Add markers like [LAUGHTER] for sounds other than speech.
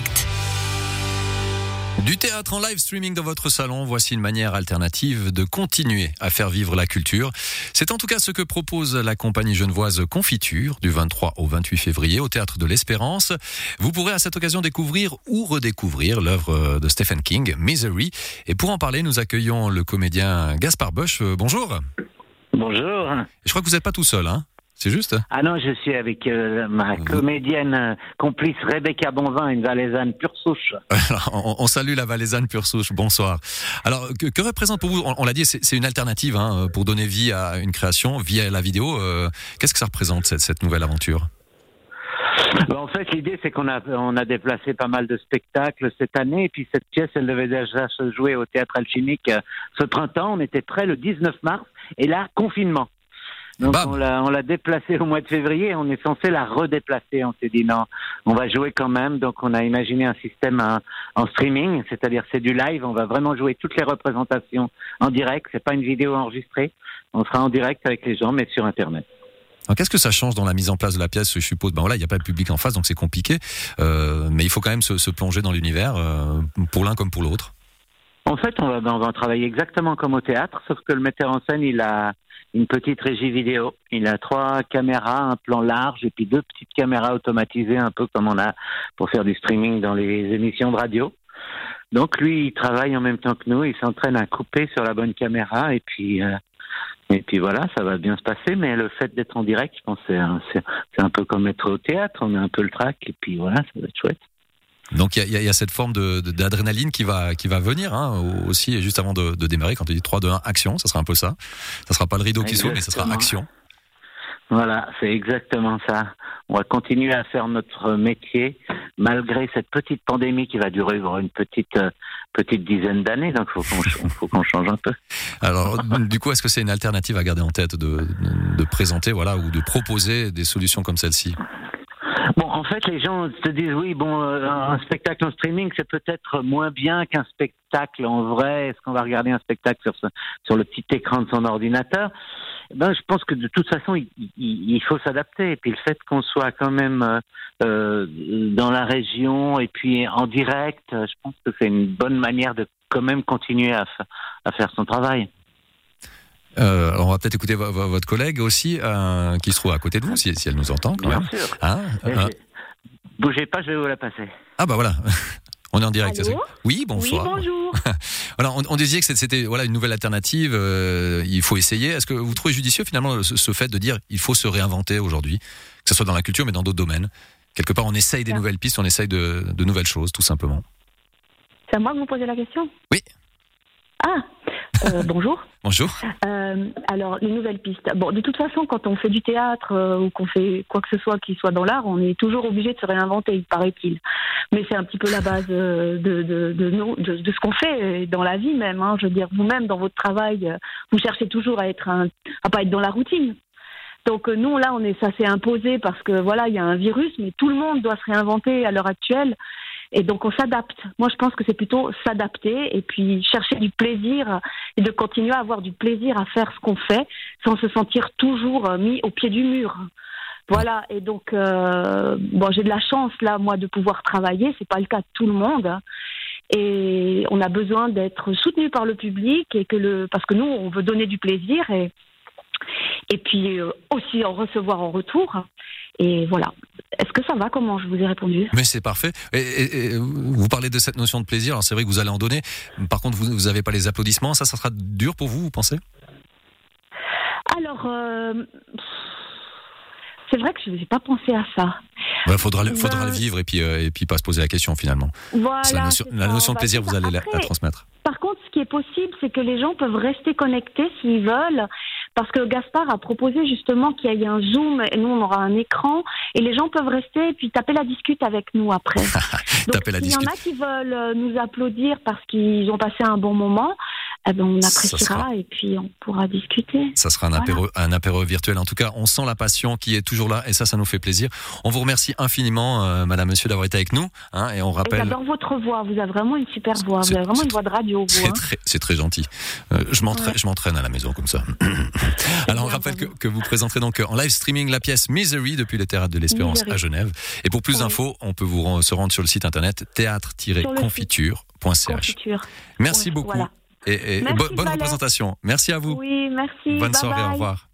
direct. Du théâtre en live streaming dans votre salon, voici une manière alternative de continuer à faire vivre la culture. C'est en tout cas ce que propose la compagnie genevoise Confiture du 23 au 28 février au théâtre de l'Espérance. Vous pourrez à cette occasion découvrir ou redécouvrir l'œuvre de Stephen King, Misery. Et pour en parler, nous accueillons le comédien Gaspard Bosch. Euh, Bonjour. Bonjour. Je crois que vous n'êtes pas tout seul, hein c'est juste Ah non, je suis avec euh, ma comédienne euh, complice Rebecca Bonvin, une valaisanne pure souche. [LAUGHS] on, on, salue la valaisanne pure souche, bonsoir. Alors, que, que représente pour vous, on, on l'a dit, c'est une alternative hein, pour donner vie à une création via la vidéo. Euh, Qu'est-ce que ça représente, cette, cette nouvelle aventure? Ben, en fait, l'idée, c'est qu'on a, on a déplacé pas mal de spectacles cette année, et puis cette pièce, elle devait déjà se jouer au Théâtre Alchimique euh, ce printemps. On était prêt le 19 mars, et là, confinement. Donc Bam. on l'a, on l'a déplacée au mois de février, on est censé la redéplacer. On s'est dit non, on va jouer quand même. Donc on a imaginé un système en, en streaming, c'est-à-dire c'est du live. On va vraiment jouer toutes les représentations en direct. C'est pas une vidéo enregistrée. On sera en direct avec les gens, mais sur Internet. Alors, Qu'est-ce que ça change dans la mise en place de la pièce Je suppose, ben voilà, il n'y a pas de public en face, donc c'est compliqué. Euh, mais il faut quand même se, se plonger dans l'univers, euh, pour l'un comme pour l'autre. En fait, on va, travailler exactement comme au théâtre, sauf que le metteur en scène, il a une petite régie vidéo. Il a trois caméras, un plan large et puis deux petites caméras automatisées, un peu comme on a pour faire du streaming dans les émissions de radio. Donc lui, il travaille en même temps que nous, il s'entraîne à couper sur la bonne caméra et puis euh, et puis voilà, ça va bien se passer. Mais le fait d'être en direct, je pense, c'est un, c'est- c'est un peu comme être au théâtre. On a un peu le trac et puis voilà, ça va être chouette. Donc il y a, y y cette forme de- de- d'adrénaline qui va, qui va venir hein, aussi, juste avant de, de démarrer, quand tu dis 3, 2, 1, action, ça sera un peu ça. Ça sera pas le rideau qui s'ouvre, mais ça sera action. Voilà, c'est exactement ça. On va continuer à faire notre métier malgré cette petite pandémie qui va durer une petite euh, petite dizaine d'années. Donc, faut qu'on faut qu'on change un peu. [LAUGHS] Alors, du coup, est-ce que c'est une alternative à garder en tête de, de présenter, voilà, ou de proposer des solutions comme celle-ci? Bon, en fait, les gens se disent oui, bon, euh, un spectacle en streaming, c'est peut-être moins bien qu'un spectacle en vrai. Est-ce qu'on va regarder un spectacle sur, ce- sur le petit écran de son ordinateur? Ben, je pense que de toute façon, il, il- faut s'adapter. Et puis le fait qu'on soit quand même euh, euh, dans la région et puis en direct, je pense que c'est une bonne manière de quand même continuer à, à faire son travail. Euh, Alors, on va peut-être écouter vo- vo- votre collègue aussi, euh, qui se trouve à côté de vous, si, si elle nous entend quand Bien même. sûr. Hein Euh, c'est- Bougez pas, je vais vous la passer. ah bah voilà, [LAUGHS] on est en direct. Allô c'est ça Oui, bonsoir. Oui, bonjour. [LAUGHS] Voilà, on, on disait que c'était voilà une nouvelle alternative. euh, il faut essayer. Est-ce que vous trouvez judicieux finalement ce, ce fait de dire il faut se réinventer aujourd'hui, que ce soit dans la culture mais dans d'autres domaines? Quelque part, on essaye des nouvelles pistes, on essaye de, de nouvelles choses, tout simplement. C'est à moi que vous posez la question? Oui. Euh, bonjour. Bonjour. Euh, alors, les nouvelles pistes. Bon, de toute façon, quand on fait du théâtre euh, ou qu'on fait quoi que ce soit qui soit dans l'art, on est toujours obligé de se réinventer, il paraît-il. Mais c'est un petit peu la base euh, de, de, de, de, de ce qu'on fait euh, dans la vie même. Hein. Je veux dire, vous-même, dans votre travail, vous cherchez toujours à être un, à pas être dans la routine. Donc nous, là, on est, ça s'est imposé parce que voilà, il y a un virus, mais tout le monde doit se réinventer à l'heure actuelle. Et donc on s'adapte. Moi, je pense que c'est plutôt s'adapter et puis chercher du plaisir et de continuer à avoir du plaisir à faire ce qu'on fait sans se sentir toujours euh, mis au pied du mur. Voilà. Et donc, euh, bon, j'ai de la chance là, moi, de pouvoir travailler. C'est pas le cas de tout le monde. Et on a besoin d'être soutenu par le public et que le, parce que nous, on veut donner du plaisir et et puis euh, aussi en recevoir en retour. Et voilà. Est-ce que ça va Comment je vous ai répondu Mais c'est parfait. Et, et- et vous parlez de cette notion de plaisir. Alors c'est vrai que vous allez en donner. Par contre, vous n'avez pas les applaudissements. Ça, ça sera dur pour vous, vous pensez? Alors, euh, c'est vrai que je n'ai pas pensé à ça. Il faudra, le- faudra le vivre et puis, euh, et puis pas se poser la question finalement. Voilà. La notion, la de Bah, plaisir, c'est vous allez la, Après, la transmettre. Par contre, ce qui est possible, c'est que les gens peuvent rester connectés s'ils veulent, parce que Gaspard a proposé justement qu'il y ait un Zoom, et nous on aura un écran, et les gens peuvent rester et puis taper la discute avec nous après. [LAUGHS] Donc, s'il y en a qui veulent euh, nous applaudir parce qu'ils ont passé un bon moment, eh ben, on appréciera et puis on pourra discuter. Ça sera un, apéro, un apéro virtuel. En tout cas, on sent la passion qui est toujours là et ça, ça nous fait plaisir. On vous remercie infiniment, euh, Madame, Monsieur, d'avoir été avec nous. Hein, et on rappelle. J'adore votre voix. Vous avez vraiment une super voix. Vous avez vraiment une voix de radio. C'est hein. très, très, gentil. Euh, je m'entraîne à la maison comme ça. [LAUGHS] [LAUGHS] Alors, on rappelle que, que, vous présenterez donc en live streaming la pièce Misery depuis les théâtres de l'Espérance à Genève. Et pour plus d'infos, on peut vous se rendre sur le site internet théâtre-confiture.ch. Merci beaucoup. Et, bonne représentation. Merci à vous. Oui, merci. Bonne soirée, au revoir.